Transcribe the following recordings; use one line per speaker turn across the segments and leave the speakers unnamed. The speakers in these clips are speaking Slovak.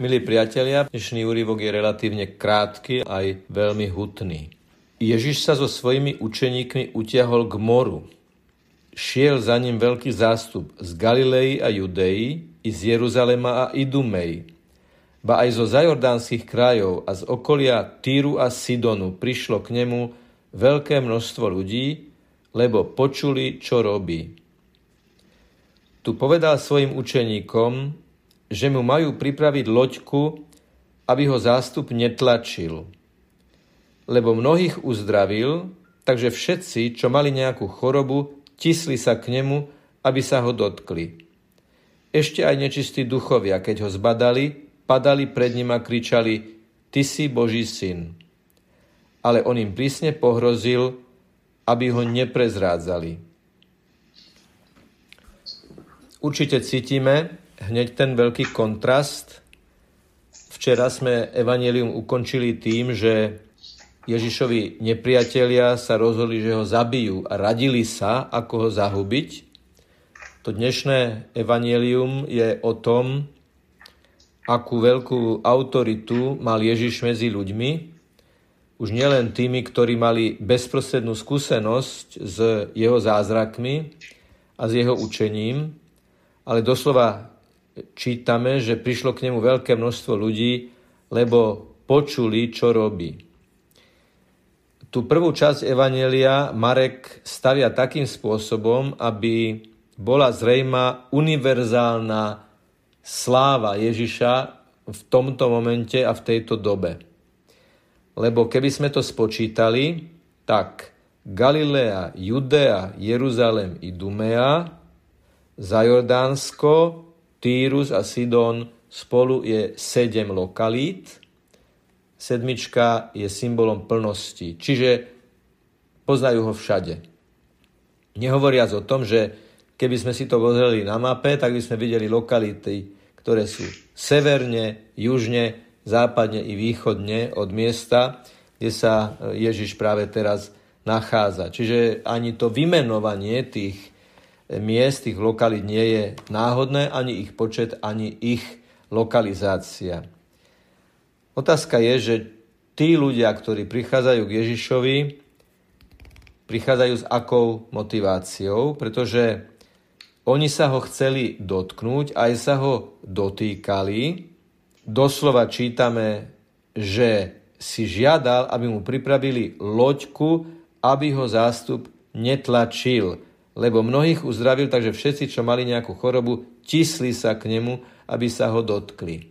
Milí priatelia, dnešný úryvok je relatívne krátky aj veľmi hutný. Ježiš sa so svojimi učeníkmi utiahol k moru. Šiel za ním veľký zástup z Galilei a Judei, i z Jeruzalema a Idumej. Ba aj zo zajordánskych krajov a z okolia Týru a Sidonu prišlo k nemu veľké množstvo ľudí, lebo počuli, čo robí. Tu povedal svojim učeníkom, že mu majú pripraviť loďku, aby ho zástup netlačil. Lebo mnohých uzdravil, takže všetci, čo mali nejakú chorobu, tisli sa k nemu, aby sa ho dotkli. Ešte aj nečistí duchovia, keď ho zbadali, padali pred ním a kričali, Ty si Boží syn. Ale on im prísne pohrozil, aby ho neprezrádzali. Určite cítime, hneď ten veľký kontrast. Včera sme evanelium ukončili tým, že Ježišovi nepriatelia sa rozhodli, že ho zabijú a radili sa, ako ho zahubiť. To dnešné evanelium je o tom, akú veľkú autoritu mal Ježiš medzi ľuďmi, už nielen tými, ktorí mali bezprostrednú skúsenosť s jeho zázrakmi a s jeho učením, ale doslova čítame, že prišlo k nemu veľké množstvo ľudí, lebo počuli, čo robí. Tú prvú časť Evanelia Marek stavia takým spôsobom, aby bola zrejma univerzálna sláva Ježiša v tomto momente a v tejto dobe. Lebo keby sme to spočítali, tak Galilea, Judea, Jeruzalem i Dumea, za Jordánsko, Týrus a Sidon spolu je sedem lokalít. Sedmička je symbolom plnosti, čiže poznajú ho všade. Nehovoriac o tom, že keby sme si to pozreli na mape, tak by sme videli lokality, ktoré sú severne, južne, západne i východne od miesta, kde sa Ježiš práve teraz nachádza. Čiže ani to vymenovanie tých miest, tých lokalít nie je náhodné, ani ich počet, ani ich lokalizácia. Otázka je, že tí ľudia, ktorí prichádzajú k Ježišovi, prichádzajú s akou motiváciou, pretože oni sa ho chceli dotknúť, aj sa ho dotýkali. Doslova čítame, že si žiadal, aby mu pripravili loďku, aby ho zástup netlačil lebo mnohých uzdravil, takže všetci, čo mali nejakú chorobu, tisli sa k nemu, aby sa ho dotkli.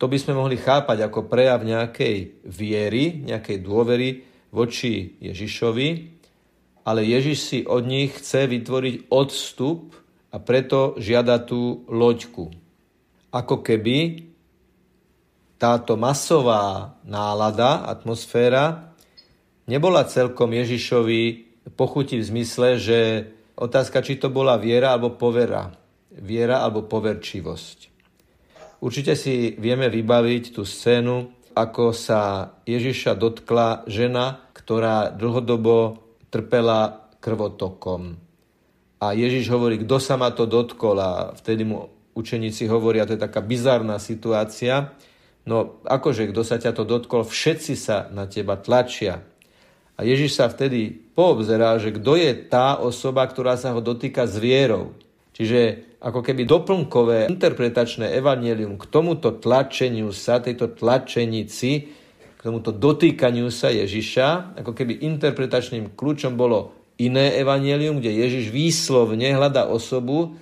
To by sme mohli chápať ako prejav nejakej viery, nejakej dôvery voči Ježišovi, ale Ježiš si od nich chce vytvoriť odstup a preto žiada tú loďku. Ako keby táto masová nálada, atmosféra nebola celkom Ježišovi pochutí v zmysle, že otázka, či to bola viera alebo povera. Viera alebo poverčivosť. Určite si vieme vybaviť tú scénu, ako sa Ježiša dotkla žena, ktorá dlhodobo trpela krvotokom. A Ježiš hovorí, kto sa ma to dotkol a vtedy mu učeníci hovoria, to je taká bizarná situácia, no akože, kto sa ťa to dotkol, všetci sa na teba tlačia. A Ježiš sa vtedy poobzerá, že kto je tá osoba, ktorá sa ho dotýka s vierou. Čiže ako keby doplnkové interpretačné evanelium k tomuto tlačeniu sa, tejto tlačenici, k tomuto dotýkaniu sa Ježiša, ako keby interpretačným kľúčom bolo iné evanelium, kde Ježiš výslovne hľadá osobu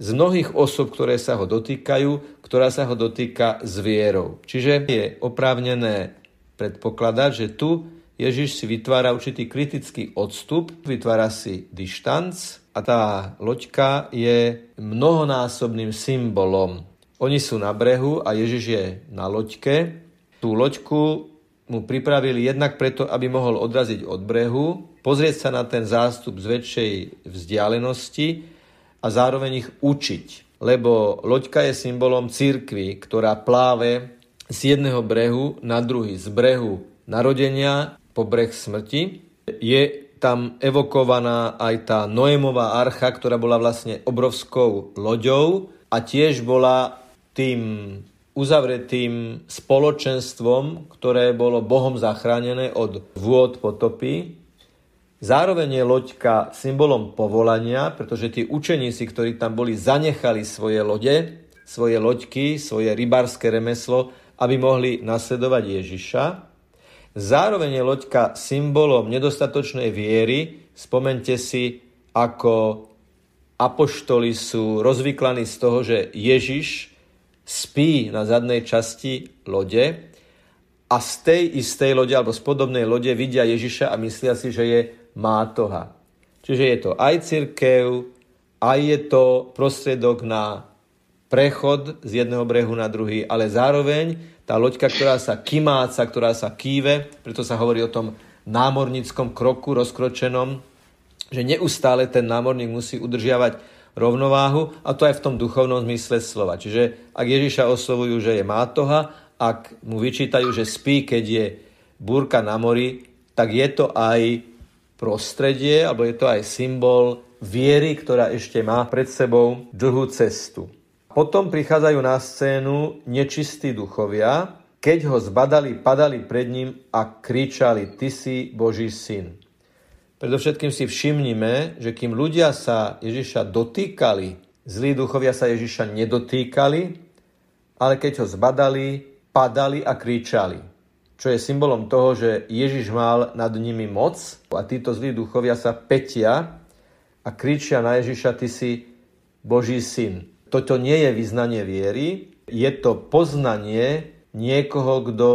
z mnohých osob, ktoré sa ho dotýkajú, ktorá sa ho dotýka s vierou. Čiže je oprávnené predpokladať, že tu Ježiš si vytvára určitý kritický odstup, vytvára si dištanc a tá loďka je mnohonásobným symbolom. Oni sú na brehu a Ježiš je na loďke. Tú loďku mu pripravili jednak preto, aby mohol odraziť od brehu, pozrieť sa na ten zástup z väčšej vzdialenosti a zároveň ich učiť. Lebo loďka je symbolom cirkvy, ktorá pláve z jedného brehu na druhý, z brehu narodenia po breh smrti. Je tam evokovaná aj tá Noémová archa, ktorá bola vlastne obrovskou loďou a tiež bola tým uzavretým spoločenstvom, ktoré bolo Bohom zachránené od vôd potopy. Zároveň je loďka symbolom povolania, pretože tí učeníci, ktorí tam boli, zanechali svoje lode, svoje loďky, svoje rybárske remeslo, aby mohli nasledovať Ježiša. Zároveň je loďka symbolom nedostatočnej viery. Spomente si, ako apoštoli sú rozvyklaní z toho, že Ježiš spí na zadnej časti lode a z tej istej lode alebo z podobnej lode vidia Ježiša a myslia si, že je mátoha. Čiže je to aj cirkev, aj je to prostriedok na prechod z jedného brehu na druhý, ale zároveň tá loďka, ktorá sa kymáca, ktorá sa kýve, preto sa hovorí o tom námorníckom kroku rozkročenom, že neustále ten námorník musí udržiavať rovnováhu a to aj v tom duchovnom zmysle slova. Čiže ak Ježiša oslovujú, že je mátoha, ak mu vyčítajú, že spí, keď je búrka na mori, tak je to aj prostredie, alebo je to aj symbol viery, ktorá ešte má pred sebou dlhú cestu. Potom prichádzajú na scénu nečistí duchovia, keď ho zbadali, padali pred ním a kričali, ty si Boží syn. Predovšetkým si všimnime, že kým ľudia sa Ježiša dotýkali, zlí duchovia sa Ježiša nedotýkali, ale keď ho zbadali, padali a kričali. Čo je symbolom toho, že Ježiš mal nad nimi moc a títo zlí duchovia sa petia a kričia na Ježiša, ty si Boží syn. Toto nie je vyznanie viery, je to poznanie niekoho, kto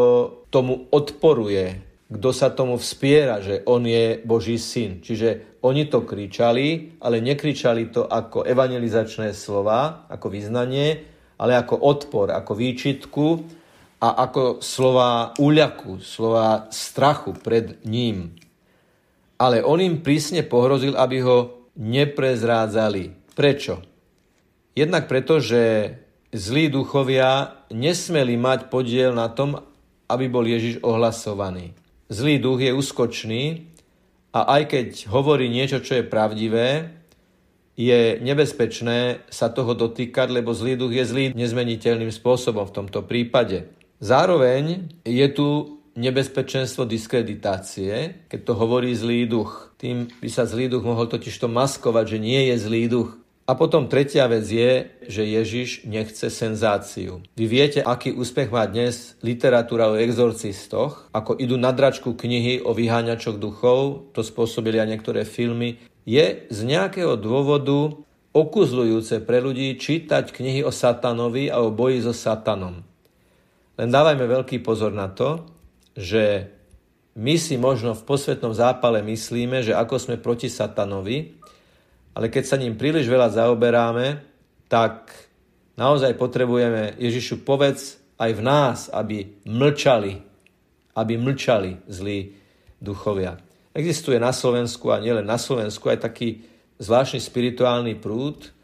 tomu odporuje, kto sa tomu vspiera, že on je Boží syn. Čiže oni to kričali, ale nekričali to ako evangelizačné slova, ako vyznanie, ale ako odpor, ako výčitku a ako slova úľaku, slova strachu pred ním. Ale on im prísne pohrozil, aby ho neprezrádzali. Prečo? Jednak preto, že zlí duchovia nesmeli mať podiel na tom, aby bol Ježiš ohlasovaný zlý duch je úskočný a aj keď hovorí niečo, čo je pravdivé, je nebezpečné sa toho dotýkať, lebo zlý duch je zlý nezmeniteľným spôsobom v tomto prípade. Zároveň je tu nebezpečenstvo diskreditácie, keď to hovorí zlý duch. Tým by sa zlý duch mohol totiž to maskovať, že nie je zlý duch. A potom tretia vec je, že Ježiš nechce senzáciu. Vy viete, aký úspech má dnes literatúra o exorcistoch, ako idú na dračku knihy o vyháňačoch duchov, to spôsobili aj niektoré filmy, je z nejakého dôvodu okuzľujúce pre ľudí čítať knihy o satanovi a o boji so satanom. Len dávajme veľký pozor na to, že my si možno v posvetnom zápale myslíme, že ako sme proti satanovi, ale keď sa ním príliš veľa zaoberáme, tak naozaj potrebujeme Ježišu povedz aj v nás, aby mlčali, aby mlčali zlí duchovia. Existuje na Slovensku a nielen na Slovensku aj taký zvláštny spirituálny prúd,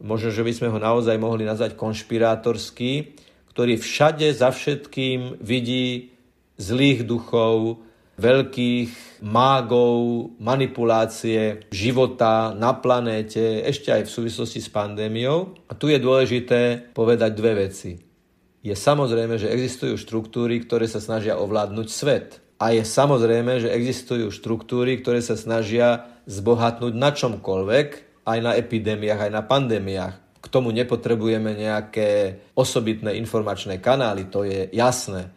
možno, že by sme ho naozaj mohli nazvať konšpirátorský, ktorý všade za všetkým vidí zlých duchov, veľkých mágov, manipulácie života na planéte, ešte aj v súvislosti s pandémiou. A tu je dôležité povedať dve veci. Je samozrejme, že existujú štruktúry, ktoré sa snažia ovládnuť svet. A je samozrejme, že existujú štruktúry, ktoré sa snažia zbohatnúť na čomkoľvek, aj na epidémiách, aj na pandémiách. K tomu nepotrebujeme nejaké osobitné informačné kanály, to je jasné.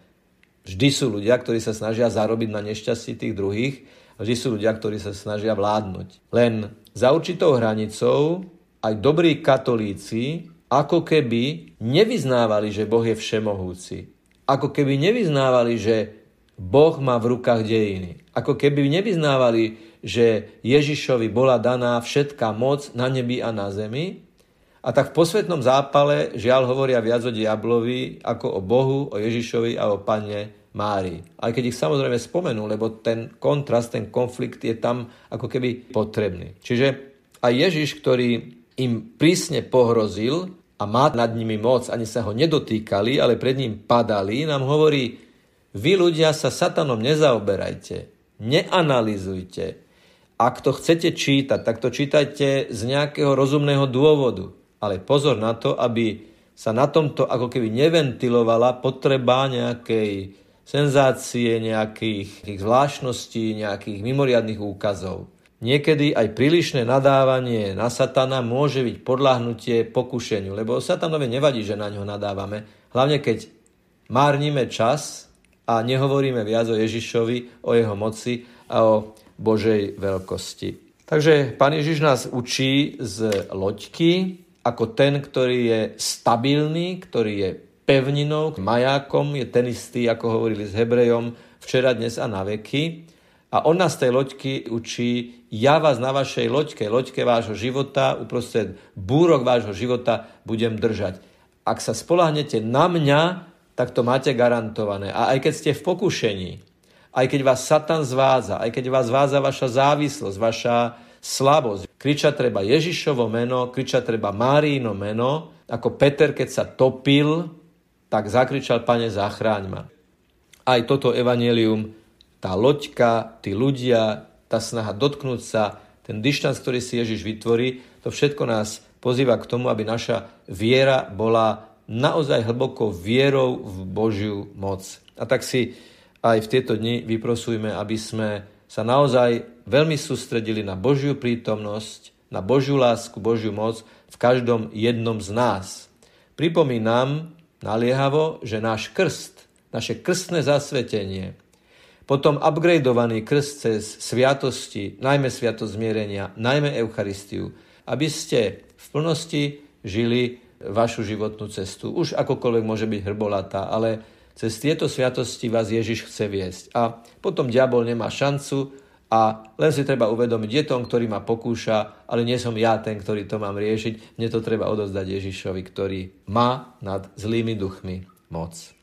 Vždy sú ľudia, ktorí sa snažia zarobiť na nešťastí tých druhých a vždy sú ľudia, ktorí sa snažia vládnuť. Len za určitou hranicou aj dobrí katolíci ako keby nevyznávali, že Boh je všemohúci. Ako keby nevyznávali, že Boh má v rukách dejiny. Ako keby nevyznávali, že Ježišovi bola daná všetká moc na nebi a na zemi. A tak v posvetnom zápale žiaľ hovoria viac o diablovi ako o Bohu, o Ježišovi a o Pane Márii. Aj keď ich samozrejme spomenú, lebo ten kontrast, ten konflikt je tam ako keby potrebný. Čiže aj Ježiš, ktorý im prísne pohrozil a má nad nimi moc, ani sa ho nedotýkali, ale pred ním padali, nám hovorí, vy ľudia sa satanom nezaoberajte, neanalizujte. Ak to chcete čítať, tak to čítajte z nejakého rozumného dôvodu. Ale pozor na to, aby sa na tomto ako keby neventilovala potreba nejakej senzácie, nejakých zvláštností, nejakých mimoriadných úkazov. Niekedy aj prílišné nadávanie na satana môže byť podľahnutie pokušeniu, lebo satanovi nevadí, že na ňo nadávame, hlavne keď márnime čas a nehovoríme viac o Ježišovi, o jeho moci a o Božej veľkosti. Takže pán Ježiš nás učí z loďky, ako ten, ktorý je stabilný, ktorý je pevninou, majákom, je ten istý, ako hovorili s Hebrejom, včera, dnes a na veky. A on nás tej loďky učí, ja vás na vašej loďke, loďke vášho života, uprostred búrok vášho života budem držať. Ak sa spolahnete na mňa, tak to máte garantované. A aj keď ste v pokušení, aj keď vás Satan zvádza, aj keď vás zvádza vaša závislosť, vaša slabosť. Kriča treba Ježišovo meno, kriča treba Máríno meno, ako Peter, keď sa topil, tak zakričal, pane, zachráň ma. Aj toto evanelium, tá loďka, tí ľudia, tá snaha dotknúť sa, ten dištanc, ktorý si Ježiš vytvorí, to všetko nás pozýva k tomu, aby naša viera bola naozaj hlboko vierou v Božiu moc. A tak si aj v tieto dni vyprosujme, aby sme sa naozaj veľmi sústredili na Božiu prítomnosť, na Božiu lásku, Božiu moc v každom jednom z nás. Pripomínam naliehavo, že náš krst, naše krstné zasvetenie, potom upgradeovaný krst cez sviatosti, najmä sviatosť zmierenia, najmä Eucharistiu, aby ste v plnosti žili vašu životnú cestu. Už akokoľvek môže byť hrbolatá, ale cez tieto sviatosti vás Ježiš chce viesť. A potom diabol nemá šancu a len si treba uvedomiť, je to on, ktorý ma pokúša, ale nie som ja ten, ktorý to mám riešiť. Mne to treba odozdať Ježišovi, ktorý má nad zlými duchmi moc.